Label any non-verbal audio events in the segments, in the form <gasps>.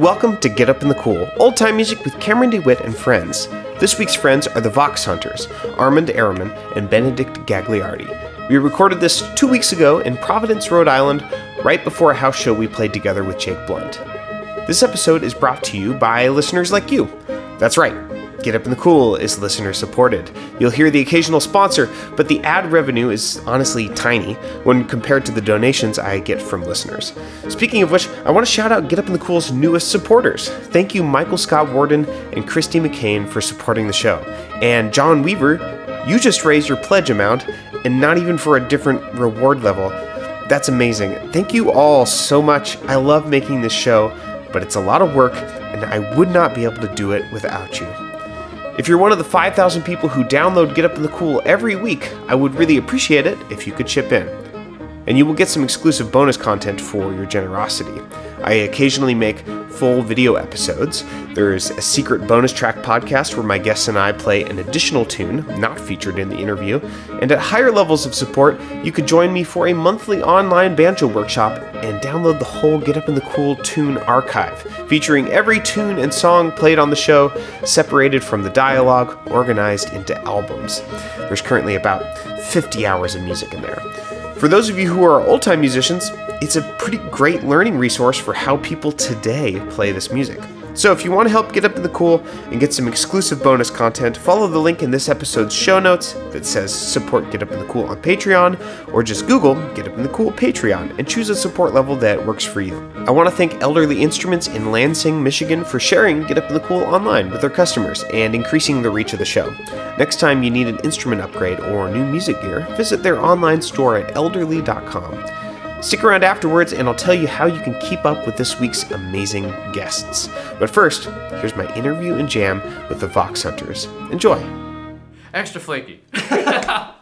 Welcome to Get Up in the Cool, old time music with Cameron DeWitt and friends. This week's friends are the Vox Hunters, Armand Aromin and Benedict Gagliardi. We recorded this two weeks ago in Providence, Rhode Island, right before a house show we played together with Jake Blount. This episode is brought to you by listeners like you. That's right, Get Up in the Cool is listener supported. You'll hear the occasional sponsor, but the ad revenue is honestly tiny when compared to the donations I get from listeners. Speaking of which, I want to shout out Get Up in the Cool's newest supporters. Thank you, Michael Scott Warden and Christy McCain, for supporting the show. And John Weaver, you just raised your pledge amount, and not even for a different reward level. That's amazing. Thank you all so much. I love making this show, but it's a lot of work, and I would not be able to do it without you. If you're one of the 5,000 people who download Get Up in the Cool every week, I would really appreciate it if you could chip in. And you will get some exclusive bonus content for your generosity. I occasionally make full video episodes. There's a secret bonus track podcast where my guests and I play an additional tune not featured in the interview. And at higher levels of support, you could join me for a monthly online banjo workshop and download the whole Get Up in the Cool tune archive, featuring every tune and song played on the show, separated from the dialogue, organized into albums. There's currently about 50 hours of music in there. For those of you who are old time musicians, it's a pretty great learning resource for how people today play this music. So if you want to help get up in the cool and get some exclusive bonus content, follow the link in this episode's show notes that says support Get Up in the Cool on Patreon, or just Google Get Up in the Cool Patreon and choose a support level that works for you. I want to thank Elderly Instruments in Lansing, Michigan for sharing Get Up in the Cool online with their customers and increasing the reach of the show. Next time you need an instrument upgrade or new music gear, visit their online store at elderly.com. Stick around afterwards, and I'll tell you how you can keep up with this week's amazing guests. But first, here's my interview and jam with the Vox Hunters. Enjoy. Extra flaky. <laughs>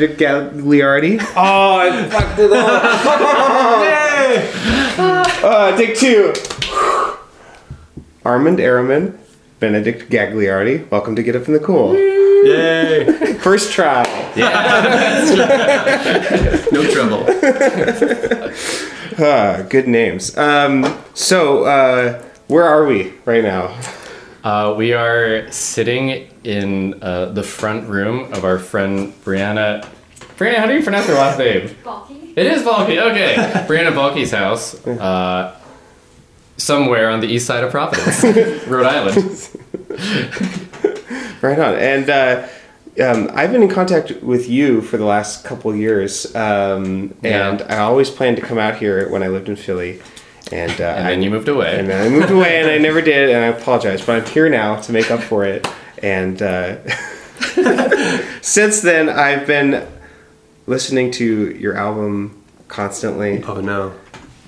Benedict Gagliardi. Oh, I fucked it up. <laughs> Uh, take two. Armand Aromin, Benedict Gagliardi. Welcome to Get Up in the Cool. Yay! First try. Yeah. <laughs> No trouble. Ah, good names. Um, so, uh, where are we right now? Uh, we are sitting in uh, the front room of our friend Brianna. Brianna, how do you pronounce her last name? Balky. It is Balky. Okay, <laughs> Brianna Balky's house, uh, somewhere on the east side of Providence, <laughs> Rhode Island. <laughs> Right on. And uh, um, I've been in contact with you for the last couple years, um, Yeah. and I always planned to come out here when I lived in Philly. And, uh, And I, you moved away. and then I moved away, and I never did, and I apologize. But I'm here now to make up for it. And uh, <laughs> since then, I've been listening to your album constantly. Oh no.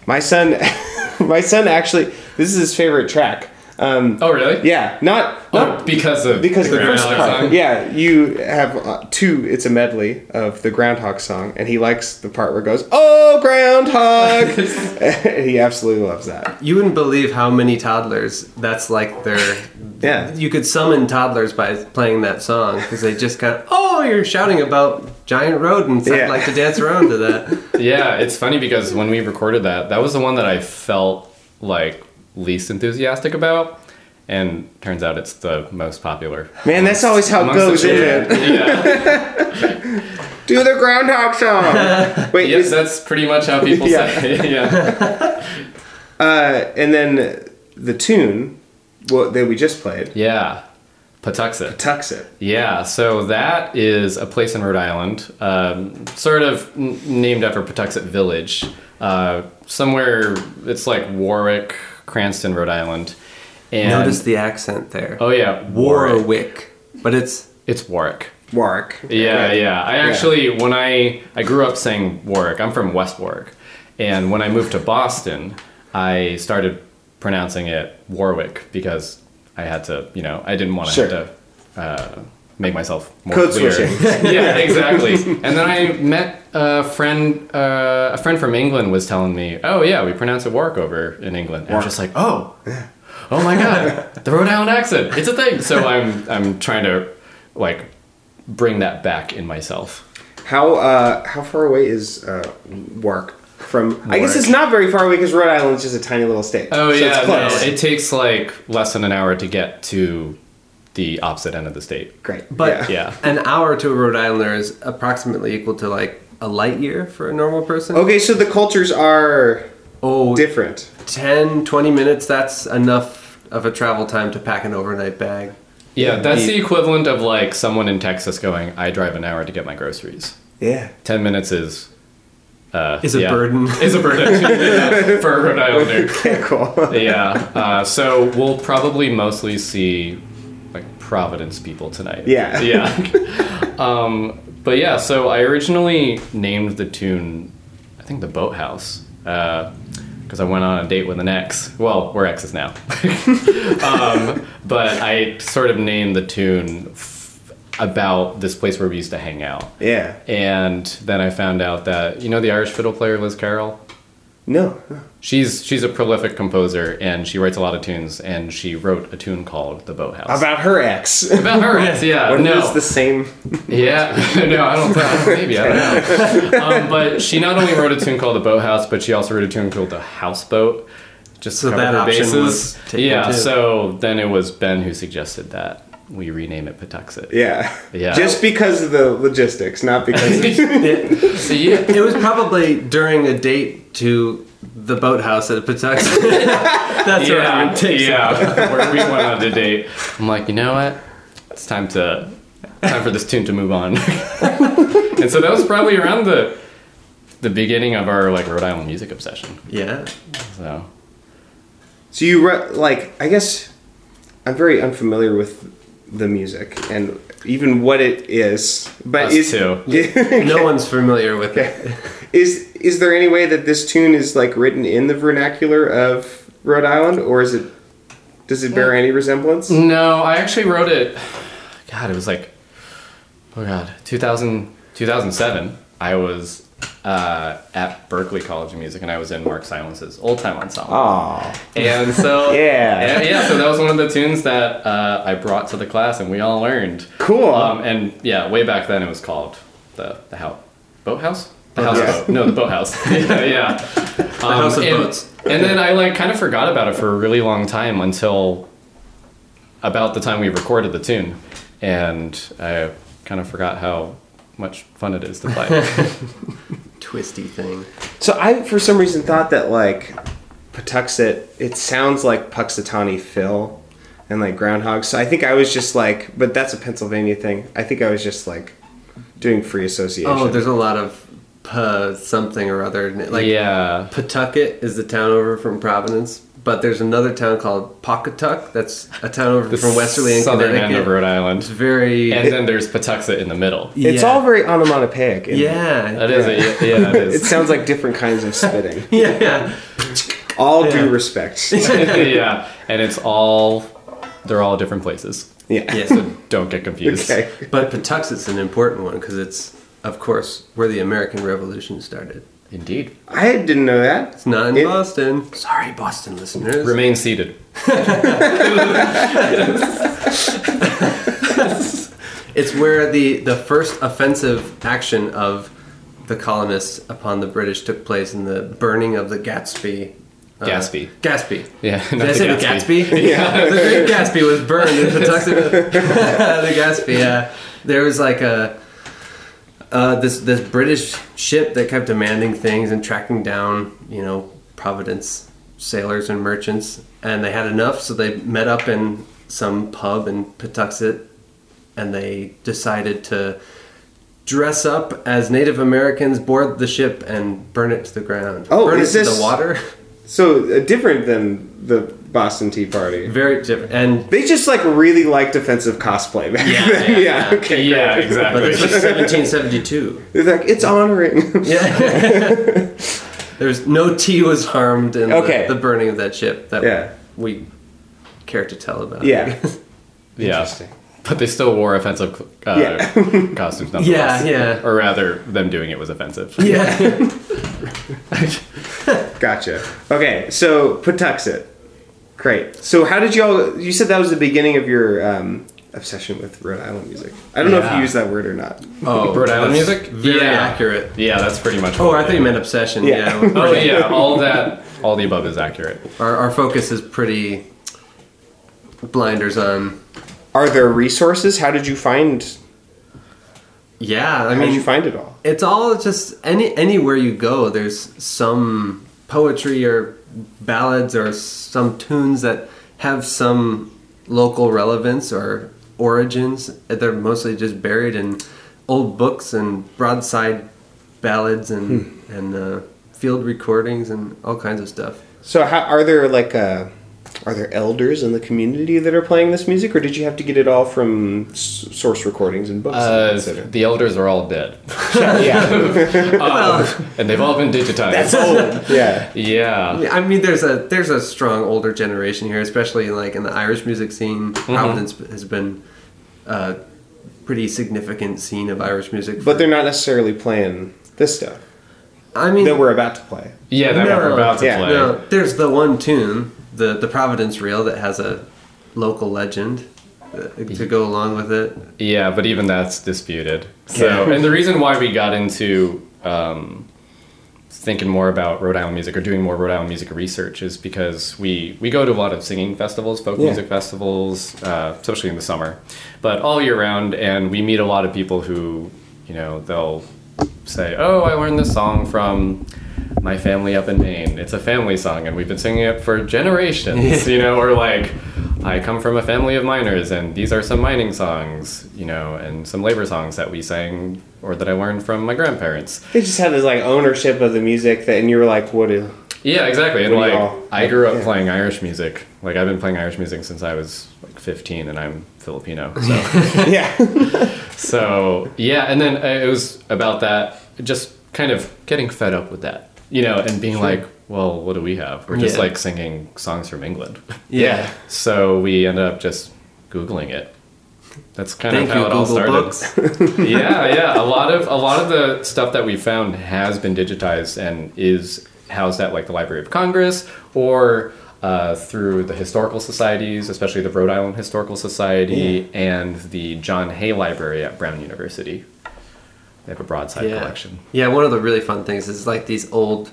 My son, <laughs> my son actually, this is his favorite track. Um, oh, really? yeah, not not Oh, because of because the first Groundhog part, Song? yeah, you have uh, two. It's a medley of the Groundhog song, and he likes the part where it goes, "Oh, Groundhog!" <laughs> <laughs> he absolutely loves that. You wouldn't believe how many toddlers that's like their. <laughs> Yeah. You could summon toddlers by playing that song because they just kind of, oh, you're shouting about giant rodents. Yeah. I'd like to dance around to that. Yeah, it's funny because when we recorded that, that was the one that I felt like least enthusiastic about, and turns out it's the most popular. Man, that's always how it goes, isn't it? <laughs> Yeah, <laughs> Do the Groundhog song. <laughs> Wait, yes, is- that's pretty much how people Yeah. say. it. yeah, uh, and then the tune, well, that we just played, yeah, Pawtuxet. Tuxet. Yeah, so that is a place in Rhode Island, um, sort of n- named after Pawtuxet Village, uh, somewhere it's like Warwick, Cranston, Rhode Island. And Notice the accent there. oh yeah, Warwick. Warwick. But it's It's Warwick. Warwick. Yeah, yeah. I actually, when I I grew up saying Warwick, I'm from West Warwick, and when I moved to Boston, I started pronouncing it Warwick because I had to, you know, I didn't want to Sure. have to uh, make myself more Code clear. switching. <laughs> yeah, exactly. <laughs> And then I met a friend, uh, a friend from England was telling me, "Oh yeah, we pronounce it Warwick over in England." And I was just like, "Oh, oh my god, the Rhode Island accent, it's a thing." So I'm I'm trying to like bring that back in myself. How uh, how far away is uh, Warwick from? I guess it's not very far away because Rhode Island is just a tiny little state. Oh So yeah, it's no, it takes like less than an hour to get to the opposite end of the state. Great. But Yeah. <laughs> an hour to a Rhode Islander is approximately equal to like a light year for a normal person. Okay, so the cultures are Oh, different. 10, 20 minutes, that's enough of a travel time to pack an overnight bag. Yeah, that's the equivalent of like someone in Texas going, "I drive an hour to get my groceries." Yeah. Ten minutes is uh, Is a yeah, burden. <laughs> Is a burden yeah, <laughs> for a Rhode Islander. Okay, cool. Yeah, uh, so we'll probably mostly see like Providence people tonight. Yeah. <laughs> yeah. um, but yeah, so I originally named the tune, I think the Boathouse, because I went on a date with an ex. Well, we're exes now. <laughs> um, but I sort of named the tune f- about this place where we used to hang out. Yeah. And then I found out that you know the Irish fiddle player Liz Carroll. No. She's she's a prolific composer and she writes a lot of tunes and she wrote a tune called The Boathouse. About her ex. About her, ex, <laughs> yeah. What no. is the same? Yeah, <laughs> no, I don't know. Maybe I don't know. <laughs> Um, but she not only wrote a tune called The Boathouse, but she also wrote a tune called The Houseboat. Just So to cover that her bases. yeah. too. So then it was Ben who suggested that we rename it Pawtuxet. Yeah. Yeah. Just because of the logistics, not because of. It, See, it was probably during a date to the boathouse at Pawtuxet. <laughs> That's where yeah, it takes yeah. <laughs> Where we went on a date. I'm like, you know what? It's time to time for this tune to move on. <laughs> and so that was probably around the the beginning of our like Rhode Island music obsession. Yeah. So So you re- like? I guess I'm very unfamiliar with the music and even what it is. But Us is too. <laughs> No one's familiar with it. <laughs> is is there any way that this tune is like written in the vernacular of Rhode Island, or is it? Does it bear any resemblance? no, I actually wrote it. God, it was like oh god 2000 2007 i was uh, at berklee college of music and i was in mark silence's old time ensemble Oh, and so <laughs> Yeah. yeah, yeah so that was one of the tunes that uh, i brought to the class and we all learned Cool. um, and yeah way back then it was called the the house boathouse the house Yeah. boat no the boathouse <laughs> yeah, yeah. the House of and, Boats. and then i like kind of forgot about it for a really long time until about the time we recorded the tune and i kind of forgot how much fun it is to play <laughs> Twisty thing. so I for some reason thought that like Pawtuxet, it sounds like Punxsutawney Phil and like Groundhog. So I think I was just like, but that's a Pennsylvania thing. I think I was just like doing free association. Oh, there's a lot of puh something or other. Like yeah Pawtucket is the town over from Providence, but there's another town called Pawcatuck. That's a town over from Westerly and southern Connecticut. end of rhode island It's very and then there's pawtuxet in the middle It's yeah. all very onomatopoeic. yeah. that is it yeah it It is sounds like different kinds of spitting. <laughs> yeah, yeah. All Yeah. due respect. <laughs> yeah, and it's all they're all different places. Yeah. Yeah. So don't get confused. Okay. But Pawtuxet's an important one because it's, of course, where the American Revolution started. Indeed. I didn't know that. It's not in It- Boston. Sorry, Boston listeners. Remain seated. <laughs> It's where the, the first offensive action of the colonists upon the British took place in the burning of the Gatsby. uh, Gatsby. Gatsby. Yeah. Did I say the Gatsby? <laughs> Yeah. <laughs> the Great Gatsby was burned in Pawtuxet. the Gatsby, yeah. There was like a uh, this this British ship that kept demanding things and tracking down, you know, Providence sailors and merchants, and they had enough, so they met up in some pub in Pawtuxet, and they decided to dress up as Native Americans, board the ship, and burn it to the ground. Oh, burn is it to this- the water. <laughs> So uh, different than the Boston Tea Party. Very different, and They just like really like defensive cosplay back Yeah, then. yeah, Yeah, yeah. okay. Yeah, great. exactly. but this was 1772. They're like, it's honoring. Yeah. <laughs> There's no tea was harmed in Okay. the, the burning of that ship that Yeah. we care to tell about. yeah. <laughs> Yeah. Interesting. But they still wore offensive uh, Yeah. <laughs> costumes nonetheless. Yeah, yeah. Or rather, them doing it was offensive. Yeah. Gotcha. Okay, so Pawtuxet. Great. So how did y'all? You said that was the beginning of your um, obsession with Rhode Island music. I don't know if Yeah. you use that word or not. Oh, Rhode Island that's music? Very Yeah. accurate. Yeah, that's pretty much. Oh, what I it thought you meant obsession. Yeah. Yeah. <laughs> Oh yeah, all that, all the above is accurate. Our, our focus is pretty blinders on. Are there resources? How did you find? Yeah, I How mean, did you find it all? it's all just any anywhere you go there's some poetry or ballads or some tunes that have some local relevance or origins they're mostly just buried in old books and broadside ballads and and uh, field recordings and all kinds of stuff. So how are there like uh, are there elders in the community that are playing this music, or did you have to get it all from s- source recordings and books? Uh, et cetera? the elders are all dead, <laughs> yeah, <laughs> Um, and they've all been digitized. that's <laughs> old. Yeah, Yeah. I mean, there's a there's a strong older generation here, especially like in the Irish music scene. Providence has been a pretty significant scene of Irish music. but they're not necessarily playing this stuff I mean, that we're about to play. Yeah, that No. we're about to Yeah. play. no, there's the one tune, the the Providence reel, that has a local legend uh, to go along with it. Yeah, but even that's disputed. So, and the reason why we got into um, thinking more about Rhode Island music or doing more Rhode Island music research is because we we go to a lot of singing festivals, folk Yeah. music festivals, uh, especially in the summer, but all year round, and we meet a lot of people who, you know, they'll say, "Oh, I learned this song from." My family up in Maine. It's a family song, and we've been singing it for generations. <laughs> you know, or like, I come from a family of miners, and these are some mining songs, you know, and some labor songs that we sang or that I learned from my grandparents. They just had this like ownership of the music that, and you were like, what is? Yeah, exactly. And like, I grew up yeah. playing Irish music. Like, I've been playing Irish music since I was like 15, and I'm Filipino. <laughs> So, yeah, so yeah. And then uh, it was about that, just kind of getting fed up with that, you know, and being like, well, what do we have? We're just Yeah. like singing songs from England. <laughs> Yeah. So we ended up just Googling it. that's kind Thank of how it all started. Books. <laughs> <laughs> yeah, yeah. A lot of a lot of the stuff that we found has been digitized and is housed at like the Library of Congress or uh, through the historical societies, especially the Rhode Island Historical Society and the John Hay Library at Brown University. They have a broadside yeah. collection. Yeah, one of the really fun things is like these old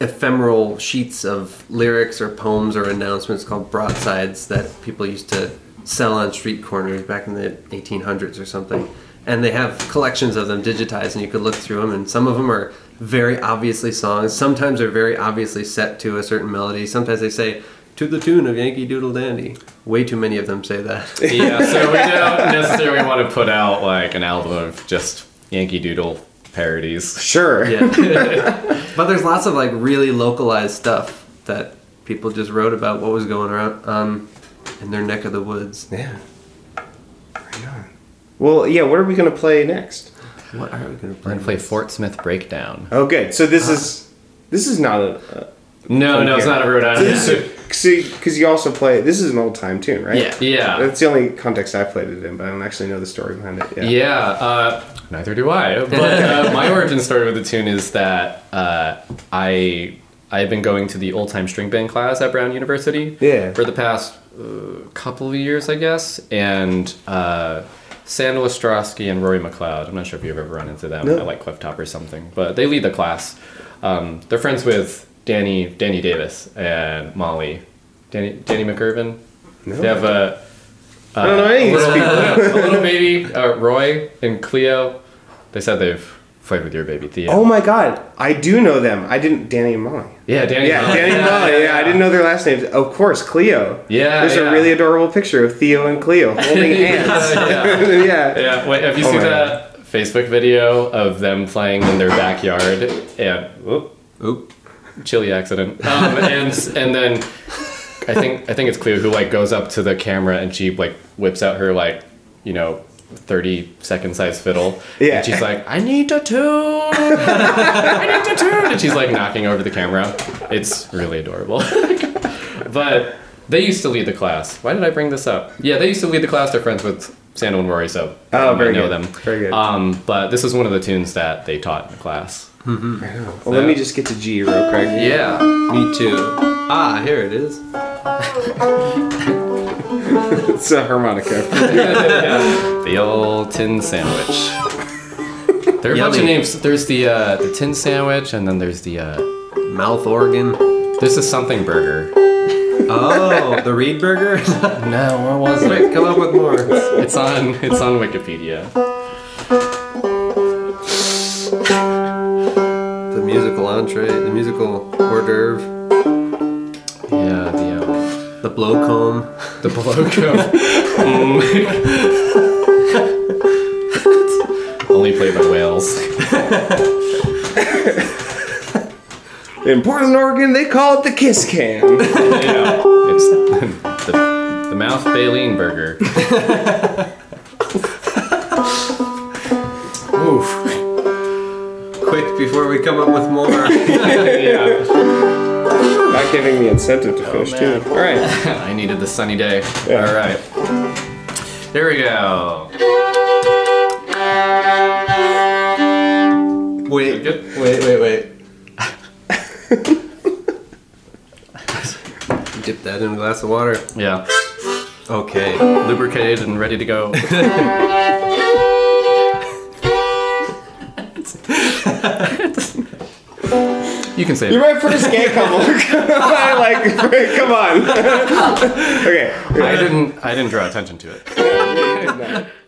ephemeral sheets of lyrics or poems or announcements called broadsides that people used to sell on street corners back in the 1800s or something. And they have collections of them digitized, and you could look through them. And some of them are very obviously songs. Sometimes they're very obviously set to a certain melody. Sometimes they say to the tune of Yankee Doodle Dandy. Way too many of them say that. yeah, so we <laughs> don't necessarily want to put out like an album of just Yankee Doodle parodies. Sure. Yeah. <laughs> <laughs> but there's lots of like really localized stuff that people just wrote about what was going on um, in their neck of the woods. Yeah. Right on. Well, yeah. What are we gonna play next? What are we gonna We're play? gonna play Fort Smith Breakdown. Oh, good. So this is this is not a. No, no, it's not a Rhode Island. So, because you also play. This is an old time tune, right? Yeah. Yeah. That's the only context I played it in, but I don't actually know the story behind it. Yeah. Yeah, uh, neither do I. But uh, <laughs> my origin story with the tune is that uh, I I've been going to the old time string band class at Brown University Yeah. for the past uh, couple of years, I guess, and. Uh, Sandal Ostrowski and Rory McLeod. I'm not sure if you've ever run into them No. at like Cliff Top or something, but they lead the class. Um, they're friends with Danny Danny Davis and Molly. Danny Danny McIrvin. No. They have a I don't know any of these a people. little, <laughs> a little baby, uh, Roy and Cleo. They said they've played with your baby Theo. Oh my god, I do know them. I didn't. Danny and Molly. yeah, Danny. Yeah, Molly. Danny and Molly. Yeah, I didn't know their last names. Of course, Cleo. Yeah, There's yeah. a really adorable picture of Theo and Cleo holding <laughs> hands. yeah. <laughs> yeah. yeah. Wait, have you Oh seen my that Facebook video of them playing in their backyard? And whoop, Oop. Chilly accident. Um, and and then I think I think it's Cleo who like goes up to the camera and she like whips out her like you know. 30 second size fiddle. Yeah. And she's like, I need to tune. I need to tune. And she's like knocking over the camera. It's really adorable. <laughs> but they used to lead the class. Why did I bring this up? Yeah, they used to lead the class. They're friends with Sandal and Rory, so Oh, very know good. them. Very good. Um, but this is one of the tunes that they taught in the class. Well, let me just get to G real quick. Yeah. Me too. Ah, here it is. <laughs> It's a harmonica. <laughs> The old tin sandwich. There are a bunch of names. There's the uh, the tin sandwich, and then there's the uh, Mouth organ. there's the something burger. Oh, the Reed Burger. <laughs> No, what was Quick, come up with more. It's on it's on Wikipedia. The musical entree, the musical hors d'oeuvre, Yeah, the um, the blow comb. the Boloco. <laughs> Only played by whales. In Portland, Oregon, they call it the Kiss Can. <laughs> yeah, it's the, the mouth baleen burger. <laughs> Oof. Quick before we come up with more. <laughs> yeah, Not giving me incentive to oh, finish, too. man. All right. <laughs> I needed the sunny day. Yeah. All right, there we go. Wait, wait, wait, wait. <laughs> Dip that in a glass of water. Yeah, Okay. lubricated and ready to go. You can say You're my first gay couple. I like, <laughs> come on. <laughs> <laughs> okay. I didn't. I didn't draw attention to it. We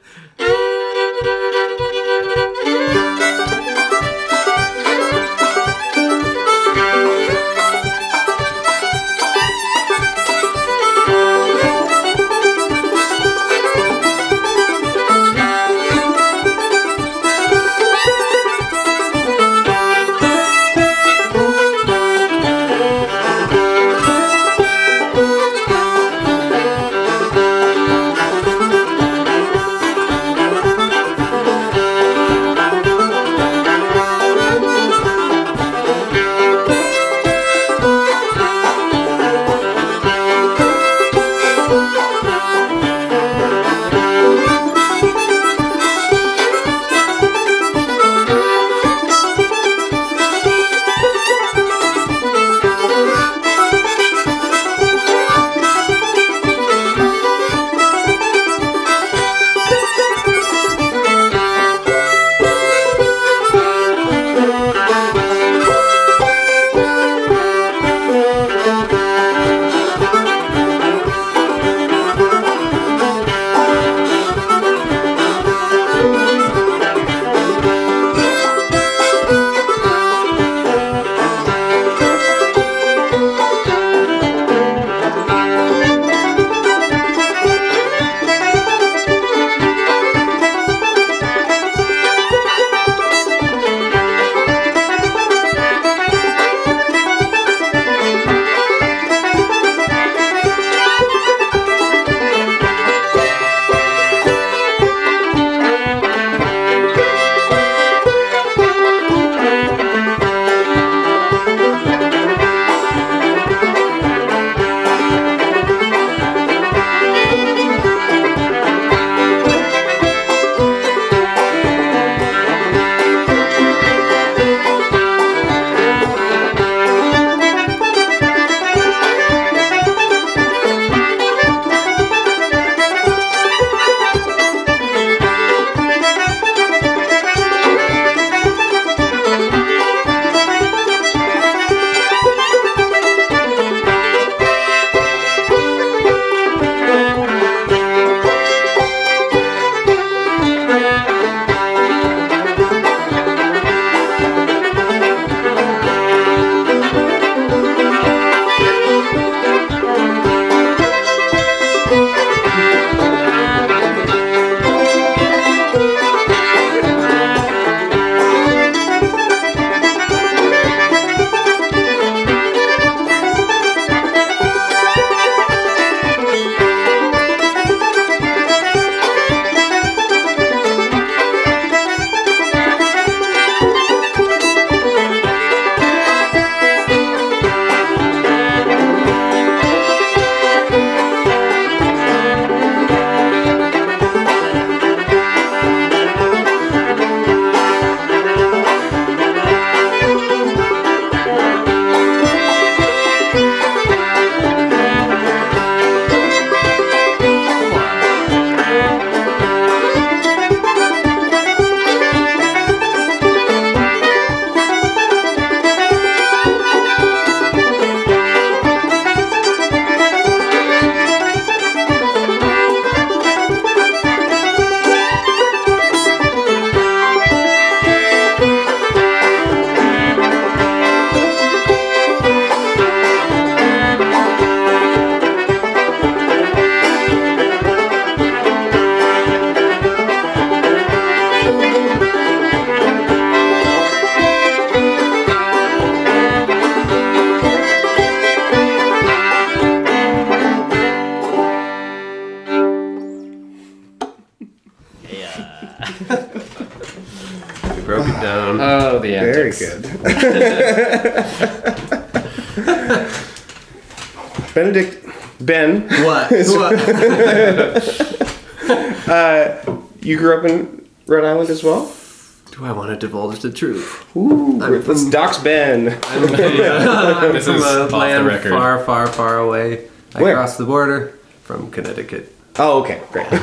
divulge the truth? Ooh, I'm let's from- dox Ben. <laughs> I'm, I'm This from is a off the land record. far, far, far away. I Where? crossed the border from Connecticut. Oh, okay, great. <laughs>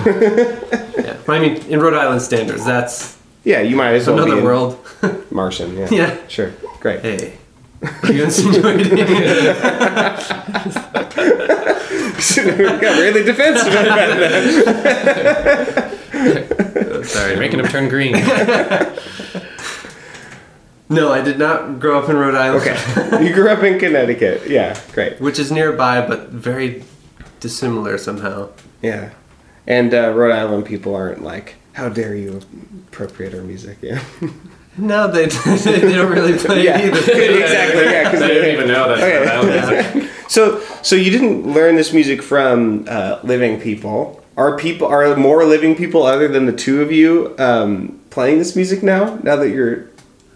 Yeah, but I mean, in Rhode Island standards, that's Yeah, you might as well be another in world. <laughs> Martian. Yeah. Yeah. Sure. Great. hey, you insinuating? got really defensive about that. Sorry, You're making him turn green. No, I did not grow up in Rhode Island. Okay. <laughs> You grew up in Connecticut. Yeah, great. Which is nearby, but very dissimilar somehow. Yeah. And uh, Rhode Island people aren't like, how dare you appropriate our music? Yeah. <laughs> No, they <laughs> they don't really play Yeah. it either. exactly. Yeah. I didn't even know that. Okay. Rhode Island is- So, so you didn't learn this music from uh, living people. Are people are more living people other than the two of you um, playing this music now? Now that you're,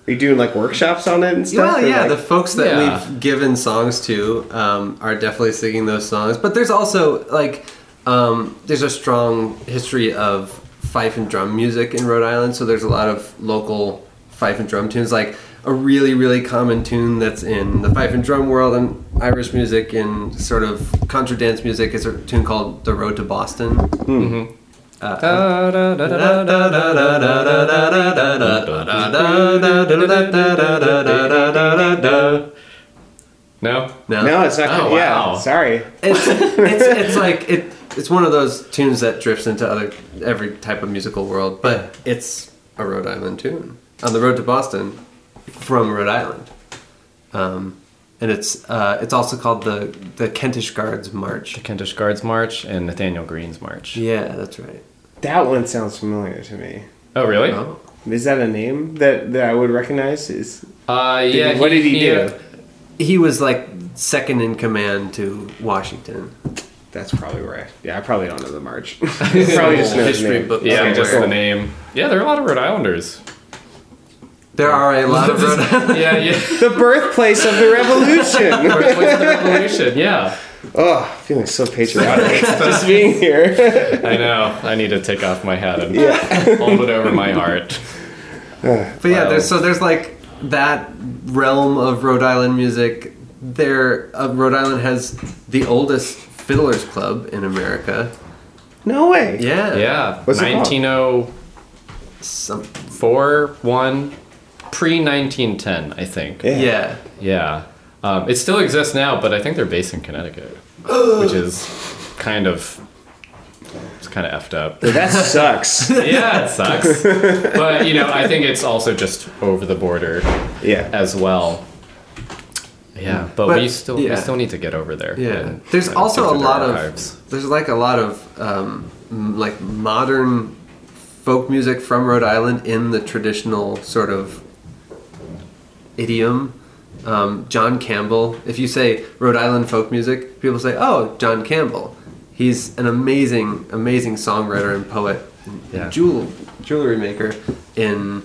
are you doing like workshops on it and stuff? Well, yeah, like- the folks that Yeah. we've given songs to um, are definitely singing those songs. But there's also like um, there's a strong history of fife and drum music in Rhode Island. So there's a lot of local fife and drum tunes. Like a really really common tune that's in the fife and drum world and Irish music and sort of contra dance music is a tune called "The Road to Boston." Da, no, no, no, it's not. Oh, yeah, wow. sorry. It's, <laughs> it's it's like it. It's one of those tunes that drifts into other every type of musical world, but it's a Rhode Island tune on the road to Boston from Rhode Island. Um, and it's uh, it's also called the the Kentish Guards March. The Kentish Guards March and Nathanael Greene's March. Yeah, that's right. That one sounds familiar to me. Oh, really? Oh. Is that a name that, that I would recognize? Is Uh, did yeah. he- what did he, do? uh, He was like second in command to Washington. That's probably right. Yeah, I probably don't know the march. <laughs> <laughs> probably just know his History name. book Yeah, somewhere. just the name. Yeah, there are a lot of Rhode Islanders. There are a lot of Rhode Island. <laughs> yeah, yeah. <laughs> The birthplace of the revolution. <laughs> Birthplace of the Revolution. Yeah, oh, feeling so patriotic just being here. I know. I need to take off my hat and yeah. hold it over my heart. But yeah, Wow. there's so there's like that realm of Rhode Island music. There, uh, Rhode Island has the oldest fiddlers club in America. No way. Yeah, Yeah, What's it called? 1904, 1, pre 1910, I think. Yeah. yeah. Yeah. Um, it still exists now, but I think they're based in Connecticut, <gasps> which is kind of it's kind of effed up. That <laughs> sucks. yeah, it sucks. <laughs> But you know, I think it's also just over the border Yeah. as well. Yeah, but, But, we still yeah. we still need to get over there. Yeah, and there's kind also a through their lot of there's like a lot of um, like modern folk music from Rhode Island in the traditional sort of idiom. Um, John Campbell. If you say Rhode Island folk music, people say, "Oh, John Campbell." He's an amazing, amazing songwriter and poet, Yeah. jewel jewelry maker in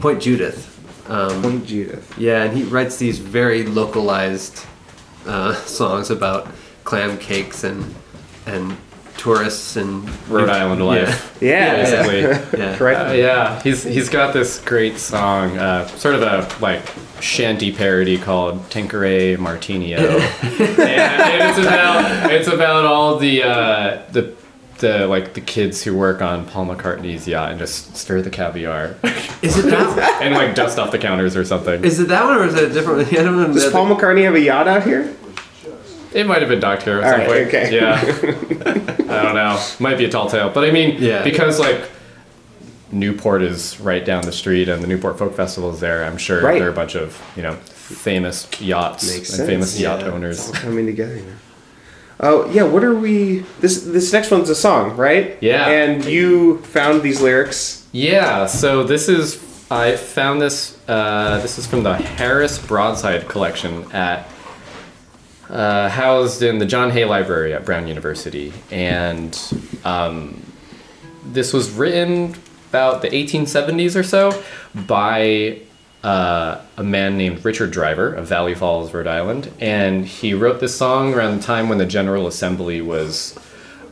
Point Judith. Um, Point Judith. yeah, and he writes these very localized uh, songs about clam cakes and and tourists and Rhode Island life. <laughs> Yeah. Basically. Yeah. <laughs> Correct. Uh, yeah, he's he's got this great song, uh, sort of a like shanty parody called Tanqueray Martinio, <laughs> and it's about it's about all the uh, the the like the kids who work on Paul McCartney's yacht and just stir the caviar Is it that? and like dust off the counters or something. Is it that one or is it a different? one? I don't know. Does Paul McCartney have a yacht out here? It might have been docked here at All some right, point. okay. Yeah. <laughs> I don't know. Might be a tall tale. But I mean, Yeah. because like Newport is right down the street and the Newport Folk Festival is there, I'm sure Right. there are a bunch of, you know, famous yachts Makes and sense, famous yacht yeah. owners. All coming together now. Oh yeah, what are we? This this next one's a song, right? Yeah. And you found these lyrics. Yeah, so this is I found this uh, this is from the Harris Broadside collection at uh, housed in the John Hay Library at Brown University, and um, this was written about the 1870s or so by uh, a man named Richard Driver of Valley Falls, Rhode Island, and he wrote this song around the time when the General Assembly was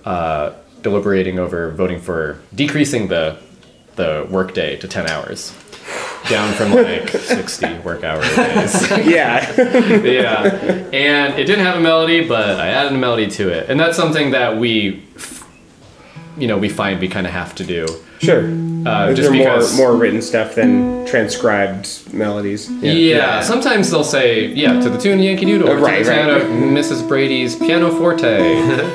uh, deliberating over voting for decreasing the the workday to 10 hours, down from like 60 work hour days. <laughs> Yeah. yeah, and it didn't have a melody, but I added a melody to it, and that's something that we, f- you know, we find we kind of have to do. sure. Uh, Is just there more because, more written stuff than transcribed melodies? yeah. sometimes they'll say, yeah, to the tune of Yankee Doodle, or to Right, the tune right. of Mrs. Brady's Piano Forte.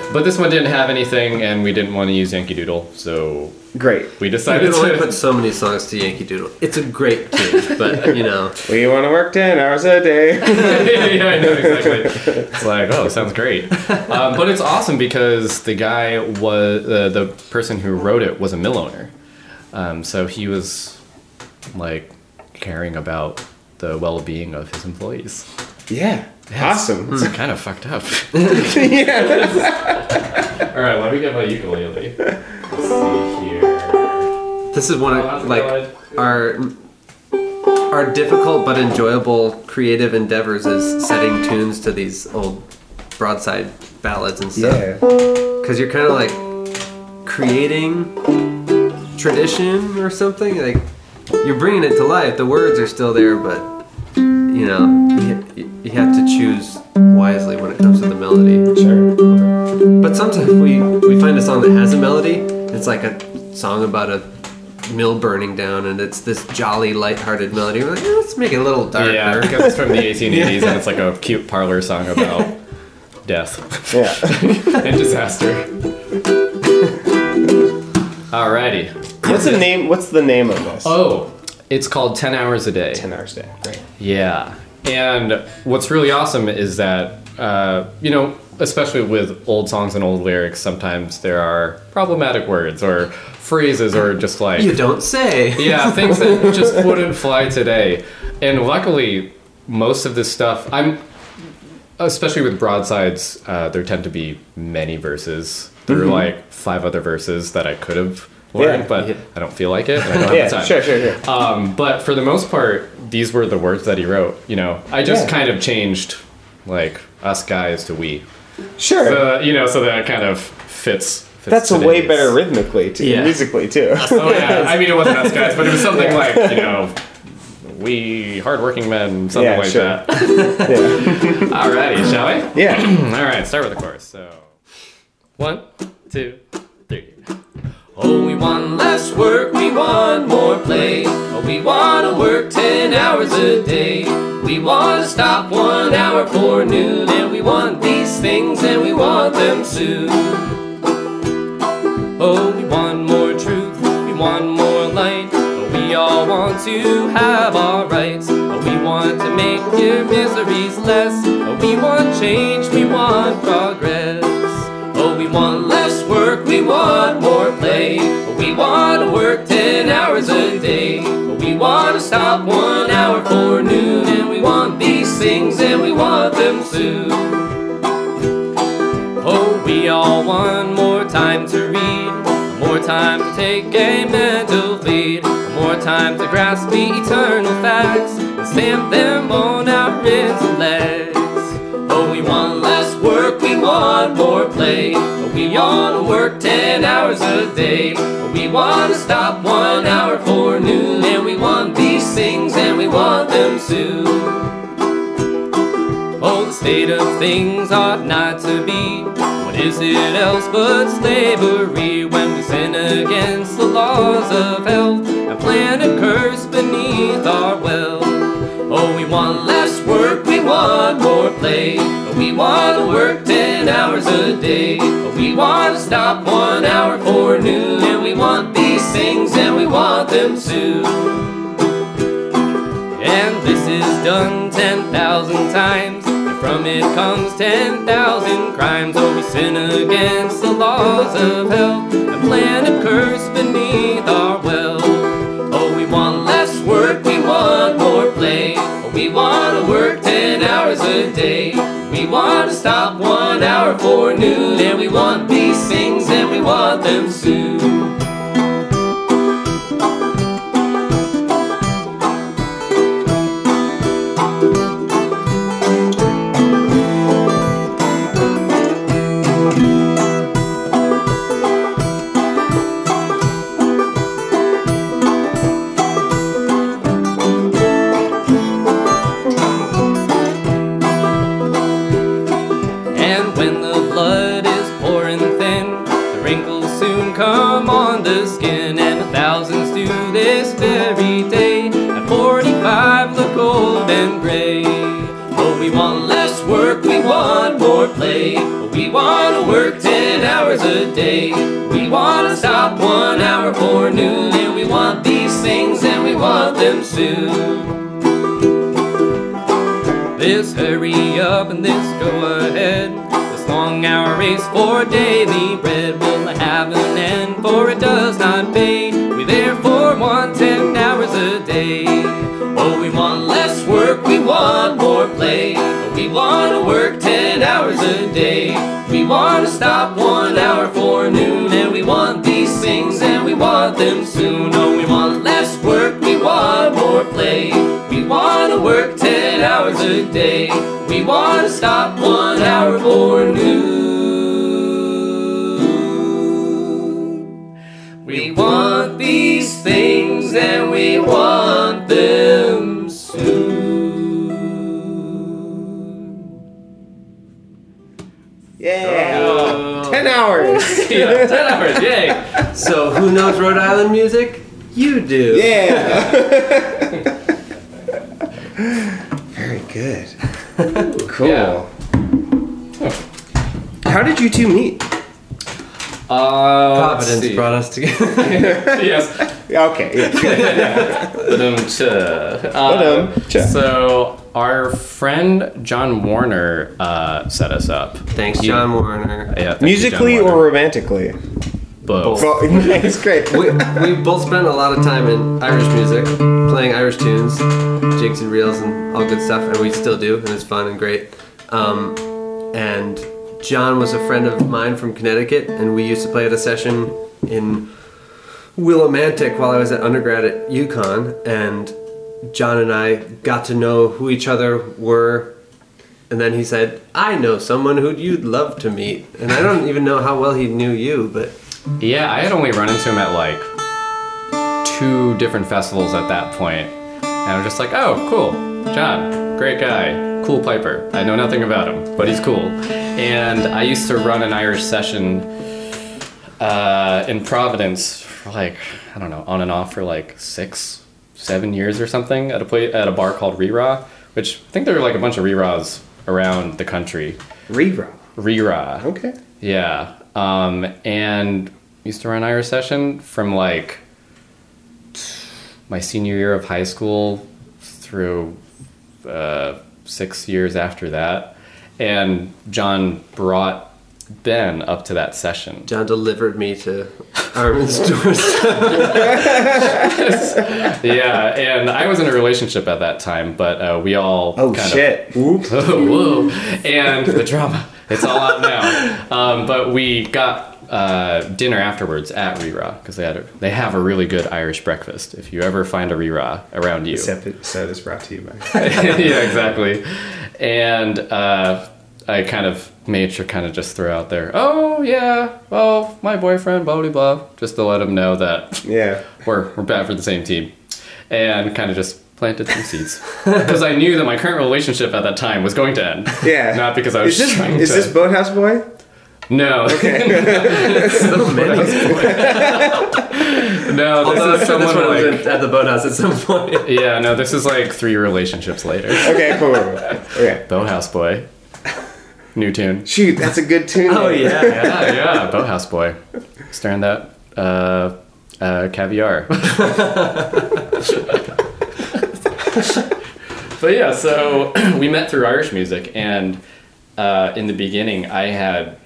<laughs> but this one didn't have anything, and we didn't want to use Yankee Doodle, so Great. we I decided can only to. put so many songs to Yankee Doodle. It's a great tune, but you know, <laughs> We want to work ten hours a day. <laughs> yeah, I know exactly. It's like, oh, sounds great. Um, but it's awesome because the guy was uh, the person who wrote it was a mill owner, um, so he was like caring about the well-being of his employees. yeah. Awesome. It's kind of fucked up. <laughs> yeah. All right, let me get my ukulele. Let's see here. this is one that's of like valid. our our difficult but enjoyable creative endeavors is setting tunes to these old broadside ballads and stuff. Yeah. because you're kind of like creating tradition or something like you're bringing it to life the words are still there but you know you, you have to choose wisely when it comes to the melody Sure. but sometimes we we find a song that has a melody it's like a song about a mill burning down and it's this jolly lighthearted melody we're like "Eh, let's make it a little darker Yeah, because it's from the <laughs> 1880s and it's like a cute parlor song about <laughs> death. Yeah. <laughs> and disaster. Alrighty. What's the name? What's the name of this? Oh, it's called 10 Hours a Day. Ten hours a day. Right. Yeah. And what's really awesome is that, uh, you know, especially with old songs and old lyrics, sometimes there are problematic words or phrases or just like. you don't say <laughs> yeah, things that <laughs> just wouldn't fly today. And luckily, most of this stuff, I'm, especially with broadsides, uh, there tend to be many verses. There are like five other verses that I could have learned, Yeah. but I don't feel like it. And I don't have Yeah. the time. Sure. Sure. Sure. Um, but for the most part, these were the words that he wrote. You know, I just Yeah. kind of changed like us guys to we. Sure. So, you know, so that kind of fits. fits That's a way better rhythmically, too, Yeah. musically too. <laughs> Oh yeah, <laughs> I mean it wasn't us guys, but it was something like you know, we hardworking men, something Yeah, like sure. that. yeah. <laughs> Alrighty, shall we? yeah. <clears throat> All right, start with the chorus. So, one, two, three. Oh, we want less work, we want more play. Oh, we want to work 10 hours a day. We want to stop one hour for noon. And we want these things and we want them soon. Oh, we want more truth, we want more light. Oh, we all want to have our rights. Oh, we want to make your miseries less. Oh, we want change, we want progress. We want to work 10 hours a day. but we want to stop one hour for noon. And we want these things and we want them soon. Oh, we all want more time to read, more time to take a mental feed, more time to grasp the eternal facts and stamp them on our intellects. Less work, we want more play. We want to work 10 hours a day. We want to stop one hour for noon, and we want these things and we want them soon. Oh, the state of things ought not to be. What is it else but slavery when we sin against the laws of health and plant a curse beneath our wealth? We want less work, we want more play. We want to work 10 hours a day. We want to stop one hour for noon. And we want these things and we want them soon. And this is done 10,000 times. And from it comes 10,000 crimes. Oh, we sin against the laws of health a curse beneath our we want to work 10 hours a day. We want to stop one hour for noon. And we want these things and we want them soon. We want to stop one hour for noon, and we want these things, and we want them soon. This hurry up and this go ahead. This long hour race for daily bread will have an end, for it does not pay. We therefore want 10 hours a day. Oh, we want less work, we want more play. We want to work 10 hours a day. We want to stop one hour them soon. Oh, we want less work, we want more play. We want to work 10 hours a day. We want to stop one hour for noon. We want these things and we want knows Rhode Island music? You do. Yeah. Very good. Cool. Yeah. How did you two meet? Uh, Providence brought us together. <laughs> yes. <laughs> Okay, yeah. Ba-dum-cha. Ba-dum-cha. Uh, so our friend John Warner uh, set us up. Thanks, He- John Warner. Yeah, thank Musically John or romantically? Both? Well, <laughs> it's great. We, we both spent a lot of time in Irish music, playing Irish tunes, jigs and reels, and all good stuff, and we still do, and it's fun and great. Um, and John was a friend of mine from Connecticut, and we used to play at a session in Willimantic while I was at undergrad at UConn, and John and I got to know who each other were. And then he said, I know someone who you'd love to meet. And I don't even know how well he knew you, but Yeah, I had only run into him at like two different festivals at that point, and I was just like, "Oh, cool, John, great guy, cool piper. I know nothing about him, but he's cool." And I used to run an Irish session uh, in Providence for like I don't know, on and off for like six, seven years or something at a place at a bar called Rira, which I think there were like a bunch of Riras around the country. Rerun. Rira. Okay. Yeah. Um, and used to run Irish session from like my senior year of high school through uh, six years after that. And John brought Ben up to that session. John delivered me to Armand's <laughs> doorstep. <laughs> yeah, and I was in a relationship at that time, but uh, we all Oh, kind shit. <laughs> Of, whoa, and the drama. It's all out now. Um, but we got uh, dinner afterwards at Rira because they had a, they have a really good Irish breakfast. If you ever find a Rira around you, This episode is brought to you by. <laughs> yeah, exactly. And uh, I kind of made sure, kind of just throw out there, oh yeah, well, my boyfriend, blah blah blah, just to let him know that Yeah. <laughs> we're we're bad for the same team, and kind of just planted some seeds <laughs> because I knew that my current relationship at that time was going to end. Yeah. not because I was Is this, trying is to. this Boathouse Boy? no, <laughs> so many. <laughs> no, this Although is I'm sure this someone one was like. in- at the boathouse at some point. Yeah, no, this is like three relationships later. Okay, cool. Okay. Boathouse boy, new tune. Shoot, that's a good tune. Oh yeah. yeah, yeah, boathouse boy, staring that uh, uh, caviar. But yeah, so <clears throat> we met through Irish music, and uh, in the beginning, I had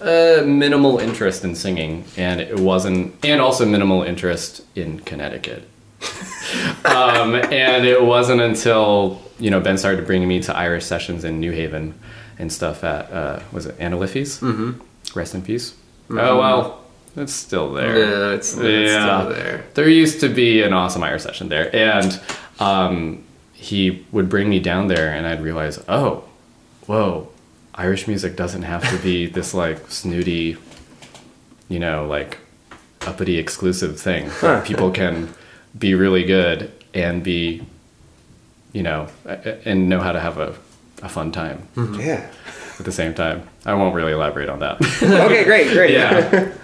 uh, minimal interest in singing, and it wasn't, and also minimal interest in Connecticut. <laughs> um, and it wasn't until you know Ben started bringing me to Irish sessions in New Haven and stuff at uh, was it Anna Liffey's? Mm-hmm. Rest in peace. Oh well, it's still there. Yeah, it's, it's Yeah. still there. There used to be an awesome Irish session there, and um, he would bring me down there, and I'd realize, oh, whoa, Irish music doesn't have to be <laughs> this like snooty, you know, like uppity exclusive thing. Huh. People can be really good and be, you know, and know how to have a, a fun time Yeah. at the same time. I won't really elaborate on that. <laughs> Okay, great, great. yeah. <laughs>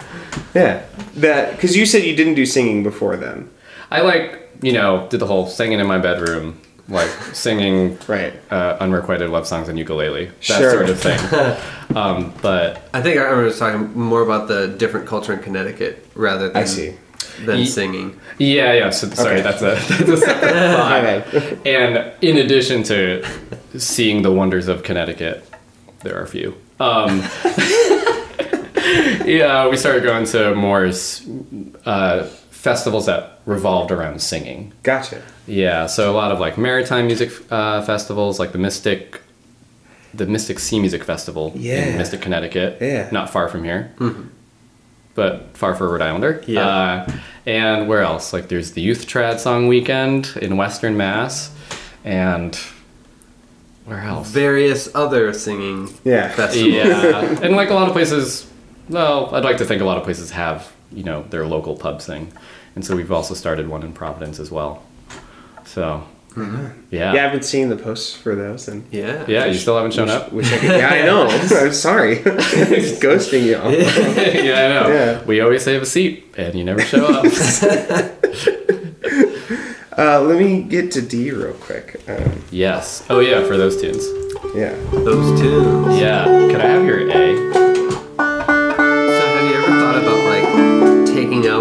Yeah. That because you said you didn't do singing before then. I like, you know, did the whole singing in my bedroom, like <laughs> singing Right. uh, unrequited love songs on ukulele, that Sure. sort of thing. <laughs> um, but I think I was talking more about the different culture in Connecticut rather than I see. than Ye- singing. yeah, yeah. So, sorry, Okay. that's a, <laughs> that's a separate thought. And in addition to seeing the wonders of Connecticut, there are a few. Um, yeah, we started going to more uh, festivals that revolved around singing. Gotcha. Yeah, so a lot of like maritime music uh, festivals, like the Mystic, the Mystic Sea Music Festival Yeah. in Mystic, Connecticut. Yeah. not far from here, but far for a Rhode Islander. Yeah. Uh, and where else? Like there's the Youth Trad Song Weekend in Western Mass, and where else? Various other singing Yeah. festivals. yeah, <laughs> and like a lot of places. Well, I'd like to think a lot of places have you know their local pub thing, and so we've also started one in Providence as well. So, yeah. Yeah, I haven't seen the posts for those and. Yeah. Yeah, you still haven't shown up. Wish I could, yeah, I know. <laughs> <laughs> I'm sorry. <laughs> Just ghosting you. yeah, I know. Yeah. We always save a seat, and you never show up. Uh, let me get to D real quick. Um, yes. Oh yeah, for those tunes. yeah. Those tunes. Yeah. Could I have your A?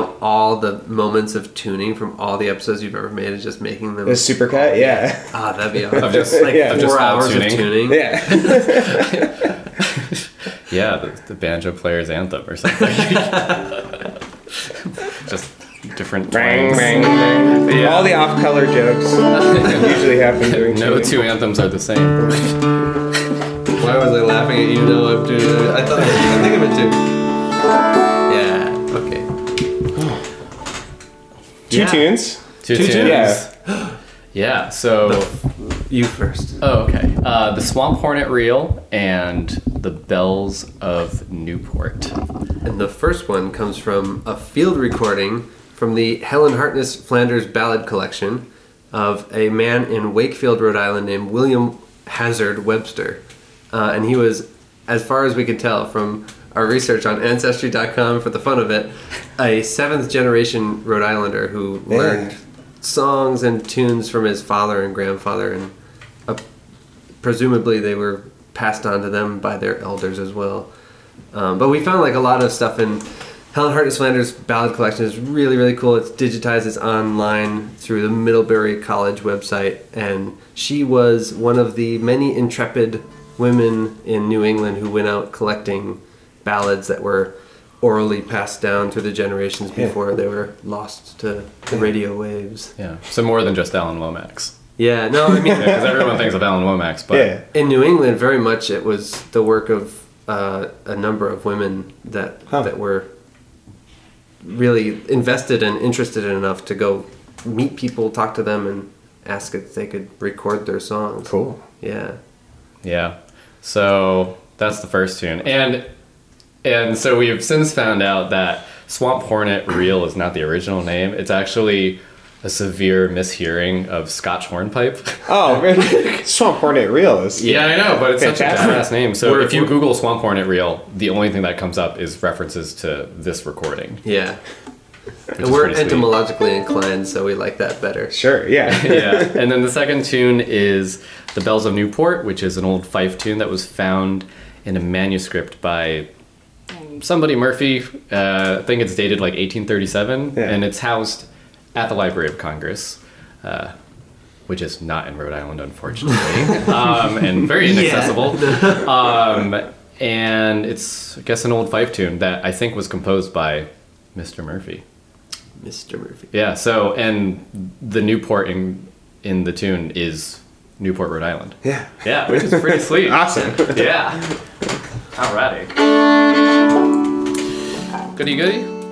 Taking all the moments of tuning from all the episodes you've ever made and just making them The supercut. Yeah. Ah, that'd be <laughs> awesome. Of just- like yeah, four just hours tuning. of tuning. Yeah. <laughs> Yeah, the, the banjo player's anthem or something. <laughs> Just different bang, twangs. bang, bang. Yeah. All the off-color jokes usually happen during No tuning. two anthems are the same. Why was I laughing at you? No, I'm doing it. I thought I think of it too. Yeah. Okay. Two Yeah. tunes. Two, Two tunes. tunes. Yeah. <gasps> Yeah. So. You first. Oh, okay. Uh, the Swamp Hornet Reel and the Bells of Newport. And the first one comes from a field recording from the Helen Hartness Flanders Ballad Collection of a man in Wakefield, Rhode Island named William Hazard Webster. Uh, and he was, as far as we could tell from our research on Ancestry.com for the fun of it, a seventh generation Rhode Islander who Yeah. learned songs and tunes from his father and grandfather, and uh, presumably they were passed on to them by their elders as well. Um, but we found like a lot of stuff in Helen Hartness Flanders ballad collection is really really cool. It's digitized, it's online through the Middlebury College website, and she was one of the many intrepid women in New England who went out collecting ballads that were orally passed down through the generations Yeah. before they were lost to the radio waves. Yeah. So more than just Alan Lomax. Yeah, no, I mean <laughs> Because everyone thinks of Alan Lomax, but yeah. in New England, very much it was the work of uh, a number of women that Huh. that were really invested and interested enough to go meet people, talk to them, and ask if they could record their songs. Cool. Yeah. Yeah. So that's the first tune. And and so we've since found out that Swamp Hornet Reel is not the original name. It's actually a severe mishearing of Scotch hornpipe. Oh, <laughs> really? Swamp Hornet Reel is. yeah, I know, but it's such a Fantastic. badass name. So if you Google Swamp Hornet Reel, the only thing that comes up is references to this recording. Yeah. And we're pretty sweet. etymologically inclined, so we like that better. Sure. Yeah. <laughs> <laughs> yeah. And then the second tune is The Bells of Newport, which is an old fife tune that was found in a manuscript by somebody Murphy. Uh, I think it's dated like 1837, Yeah. and it's housed at the Library of Congress. Uh, which is not in Rhode Island, unfortunately, <laughs> um, and very inaccessible. <laughs> um, and it's, I guess, an old fife tune that I think was composed by Mr. Murphy. Mr. Murphy. Yeah. So, and the Newport in in the tune is Newport, Rhode Island. Yeah. Yeah, which is pretty sweet. <laughs> Awesome. Yeah. Alrighty. Goody goody.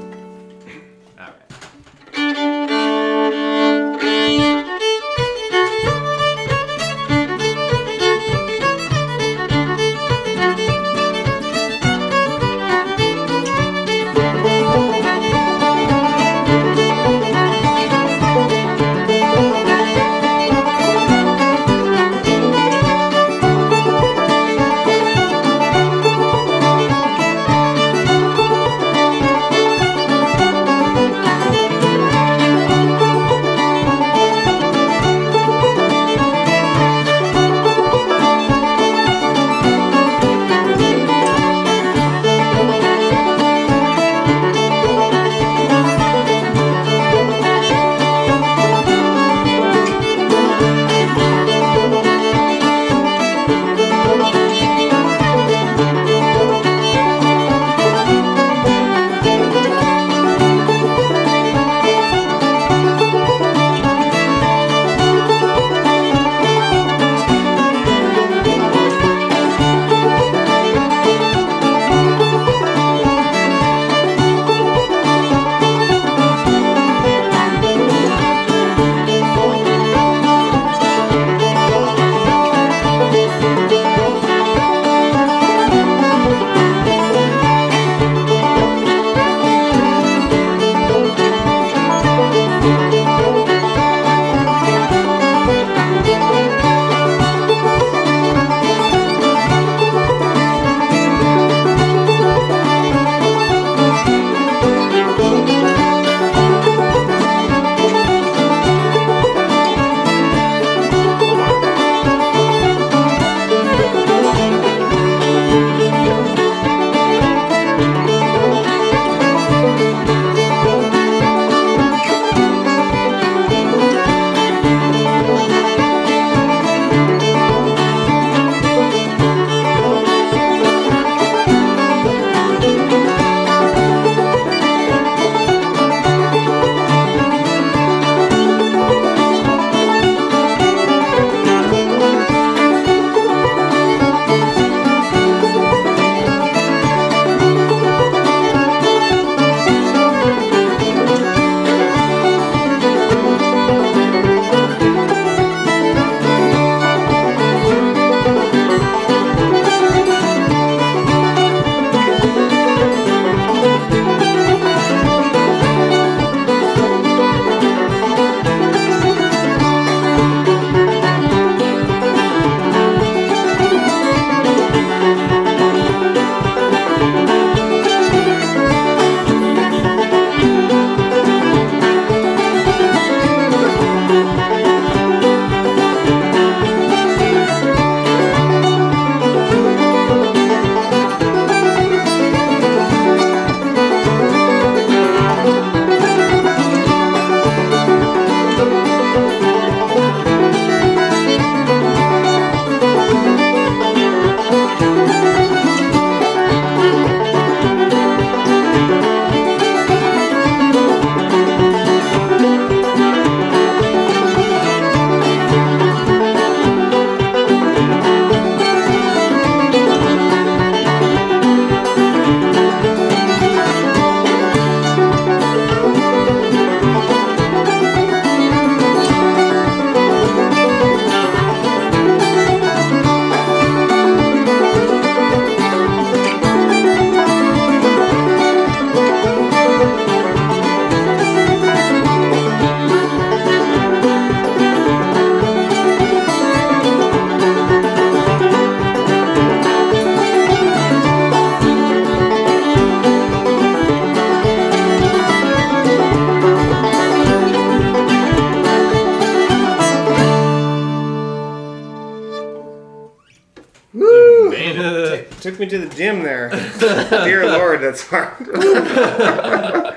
Lord, that's <laughs> hard.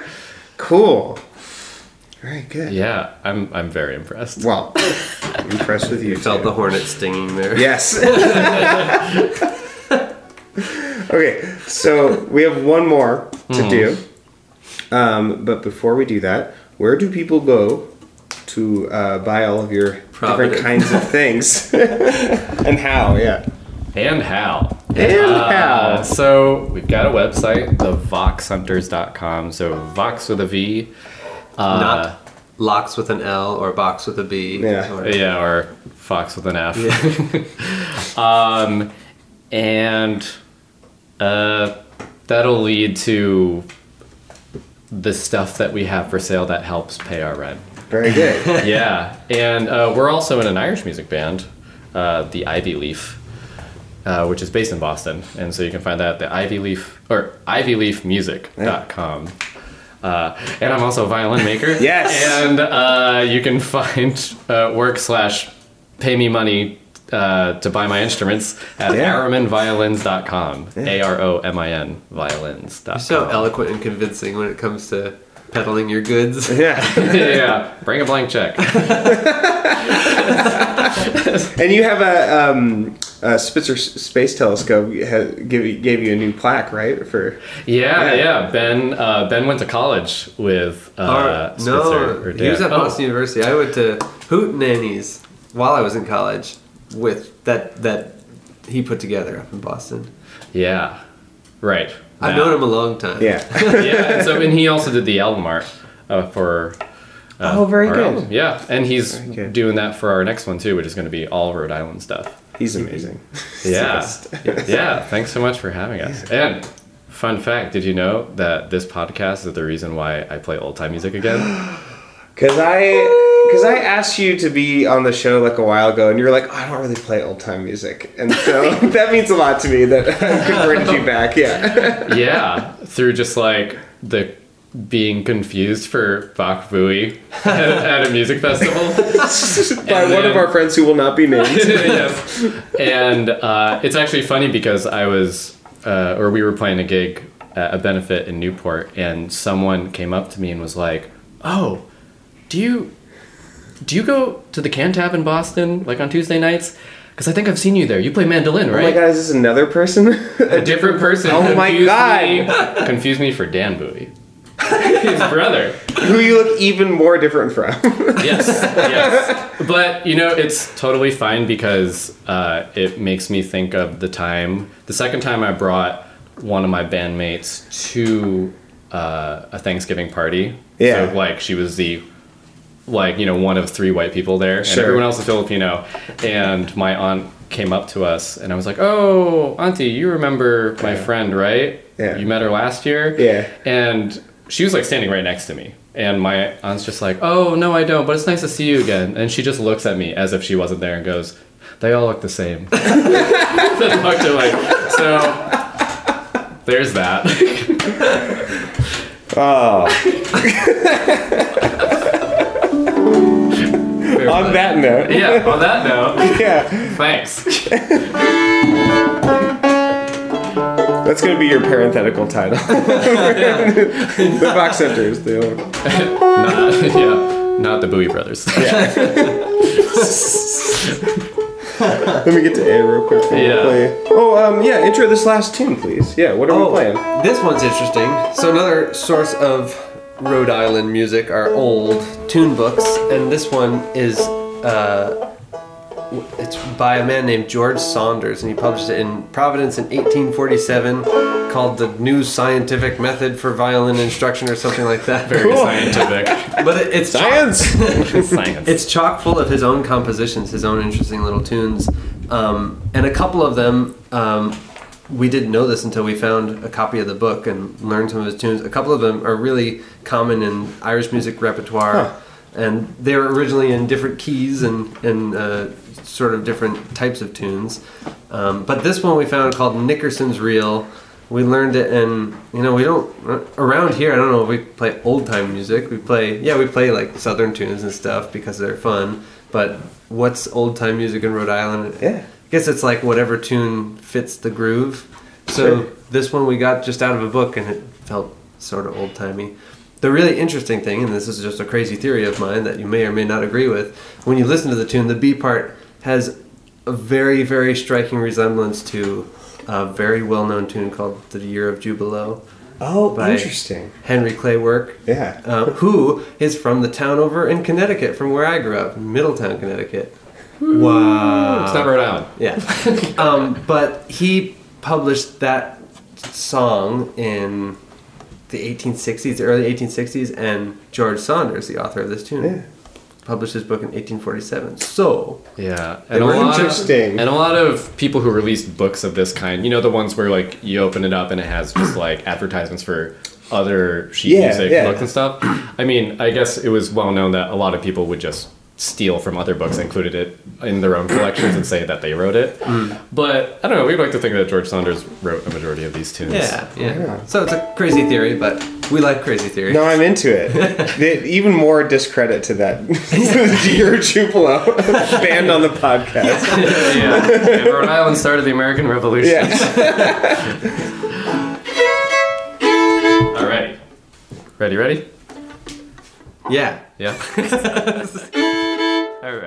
cool. Very good. Yeah, I'm I'm very impressed. Well, I'm impressed with you. you Felt too. the hornet stinging there. Yes. <laughs> okay, so we have one more to do. Um, but before we do that, where do people go to uh, buy all of your Providence. different kinds of things? <laughs> and how, yeah. And how? And Uh, how. So we've got a website, thevoxhunters.com. So Vox with a V. Uh, Not locks with an L or box with a B. Yeah. Or- yeah, or Fox with an F. <laughs> um, and uh, that'll lead to the stuff that we have for sale that helps pay our rent. Very good. <laughs> yeah, and uh, we're also in an Irish music band, uh, the Ivy Leaf, uh, which is based in Boston, and so you can find that at the Ivy Leaf or ivyleafmusic.com. Uh, and I'm also a violin maker. <laughs> Yes. And uh, you can find uh, work slash pay me money uh, to buy my instruments at Yeah. arominviolins.com. A R O M I N violins.com. You're so eloquent and convincing when it comes to peddling your goods. <laughs> yeah. <laughs> yeah, bring a blank check. <laughs> And you have a, um, a Spitzer Space Telescope ha- give, gave you a new plaque, right? For Yeah, Yeah. yeah. Ben uh, Ben went to college with uh, Or- Spitzer. no, or he was Dan. at Boston University. I went to Hoot Nannies while I was in college with that that he put together up in Boston. Oh, yeah, right. I've Now- known him a long time. yeah. <laughs> yeah, and so and he also did the album art uh, for. Uh, Oh, very our good. album. Yeah, and he's doing that for our next one too, which is going to be all Rhode Island stuff. He's amazing. Yeah, <laughs> <laughs> yeah. Thanks so much for having us. And fun fact: Did you know that this podcast is the reason why I play old time music again? <gasps> Because I, because I asked you to be on the show like a while ago, and you were like, I don't really play old time music, and so <laughs> <laughs> that means a lot to me that <laughs> I converted you back. Yeah. yeah, through just like the being confused for Bach Booey at, at a music festival. By And one of our friends who will not be named. yes. And uh, it's actually funny because I was, uh, or we were playing a gig at a benefit in Newport, and someone came up to me and was like, "Oh, do you do you go to the Cantab in Boston like on Tuesday nights? Because I think I've seen you there. You play mandolin, right? Oh my right?" god, is this another person? A different person. Oh my confused God. Me, confused me for Dan Bowie, <laughs> his brother. who you look even more different from. <laughs> yes, yes. <laughs> But you know, it's totally fine because uh, it makes me think of the time, the second time I brought one of my bandmates to uh, a Thanksgiving party. Yeah. So like she was the like you know one of three white people there, and everyone else is Filipino. And my aunt came up to us, and I was like, "Oh, auntie, you remember my friend, right? Yeah. You met her last year. Yeah. And she was like standing right next to me. And my aunt's just like, oh, no, I don't, but it's nice to see you again. And she just looks at me as if she wasn't there and goes, they all look the same. <laughs> <laughs> Away. So there's that. <laughs> Oh. On that note. yeah, on that note, <laughs> Yeah. thanks. That's going to be your parenthetical title. <laughs> the Vox Hunters. The <laughs> Not, yeah, not the Bowie brothers. Let me get to A real quick. before we Yeah. play. Oh, um, yeah. Intro this last tune, please. Yeah. What are we playing? Oh, this one's interesting. So another source of Rhode Island music are old tune books, and this one is uh, it's by a man named George Saunders, and he published it in Providence in 1847, called "The New Scientific Method for Violin Instruction" or something like that. Very scientific. But it, it's Science. <laughs> Science. it's chock full of his own compositions, his own interesting little tunes, um, and a couple of them. Um, we didn't know this until we found a copy of the book and learned some of his tunes. A couple of them are really common in Irish music repertoire, Huh. and they were originally in different keys and and uh, sort of different types of tunes. Um, but this one we found called Nickerson's Reel. We learned it, and you know we don't around here. I don't know if we play old time music. We play yeah, we play like southern tunes and stuff because they're fun. But what's old time music in Rhode Island? Yeah. Guess it's like whatever tune fits the groove. So Sure. this one we got just out of a book, and it felt sort of old timey. The really interesting thing, and this is just a crazy theory of mine that you may or may not agree with, when you listen to the tune, the B part has a very, very striking resemblance to a very well known tune called The Year of Jubilo. Oh, interesting. Henry Clay Work, Yeah. uh, who is from the town over in Connecticut, from where I grew up, Middletown, Connecticut. Wow. It's not Rhode Island. Yeah. <laughs> um, but he published that song in the 1860s, the early 1860s, and George Saunders, the author of this tune, Yeah. published his book in 1847. So, Yeah, and a lot interesting. and a lot of people who released books of this kind, you know, the ones where like you open it up and it has just like advertisements for other sheet Yeah, music yeah. books and stuff. I mean, I guess it was well known that a lot of people would just steal from other books, included it in their own collections, and say that they wrote it. Mm. But I don't know. We'd like to think that George Saunders wrote a majority of these tunes. yeah, yeah. Oh, yeah. So it's a crazy theory, but we like crazy theory. No, I'm into it. <laughs> The- even more discredit to that Dear Jubilo banned on the podcast. <laughs> yeah. And Rhode Island started the American Revolution. Yeah. <laughs> All right. Ready? Ready? Yeah. Yeah. All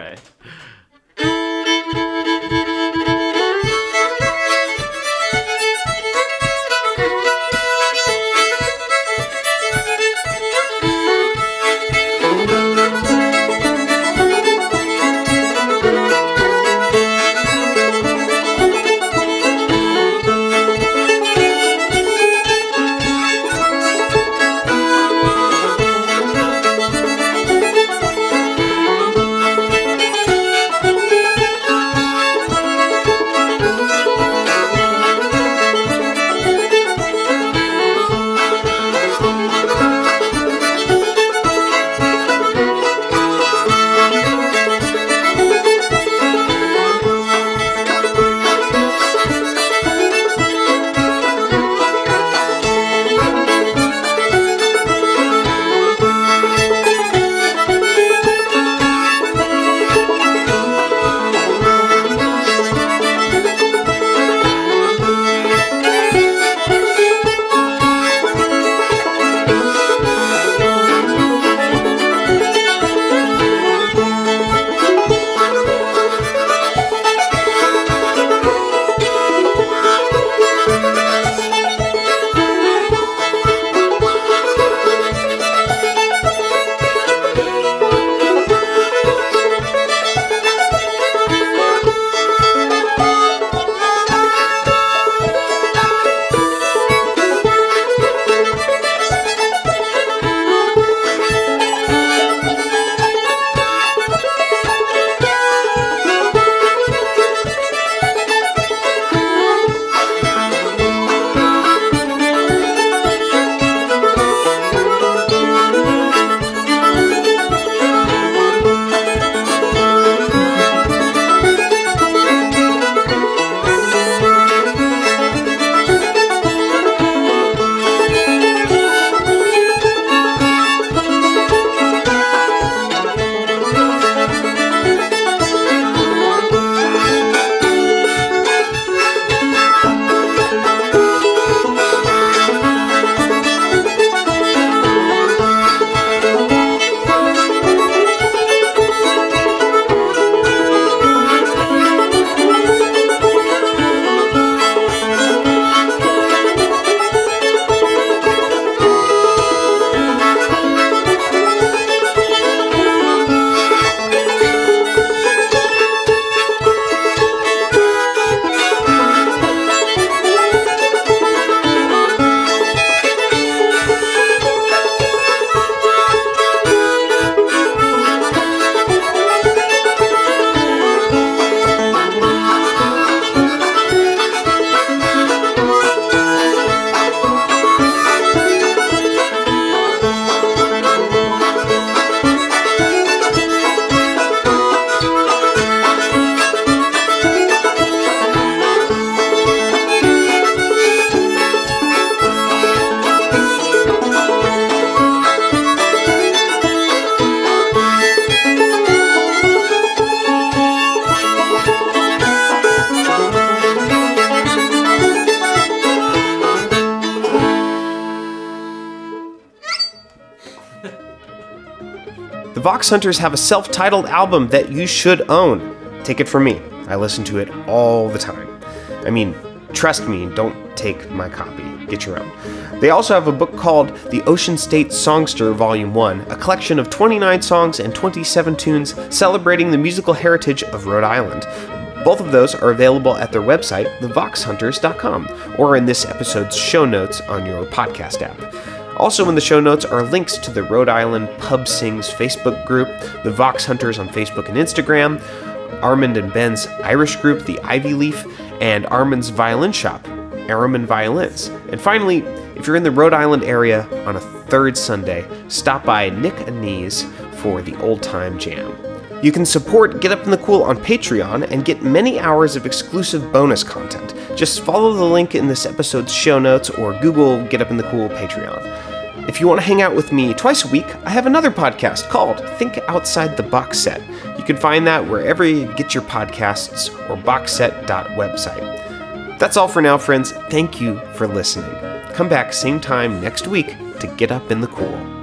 Hunters have a self titled album that you should own. Take it from me, I listen to it all the time. I mean, trust me, don't take my copy, get your own. They also have a book called The Ocean State Songster Volume 1, a collection of 29 songs and 27 tunes celebrating the musical heritage of Rhode Island. Both of those are available at their website, thevoxhunters.com, or in this episode's show notes on your podcast app. Also in the show notes are links to the Rhode Island Pub Sings Facebook group, the Vox Hunters on Facebook and Instagram, Armand and Ben's Irish group, the Ivy Leaf, and Armand's violin shop, Aromin Violins. And finally, if you're in the Rhode Island area on a third Sunday, stop by Nick Anise for the old time jam. You can support Get Up in the Cool on Patreon and get many hours of exclusive bonus content. Just follow the link in this episode's show notes or Google Get Up in the Cool Patreon. If you want to hang out with me twice a week, I have another podcast called Think Outside the Box Set. You can find that wherever you get your podcasts or boxset.website. That's all for now, friends. Thank you for listening. Come back same time next week to Get Up in the Cool.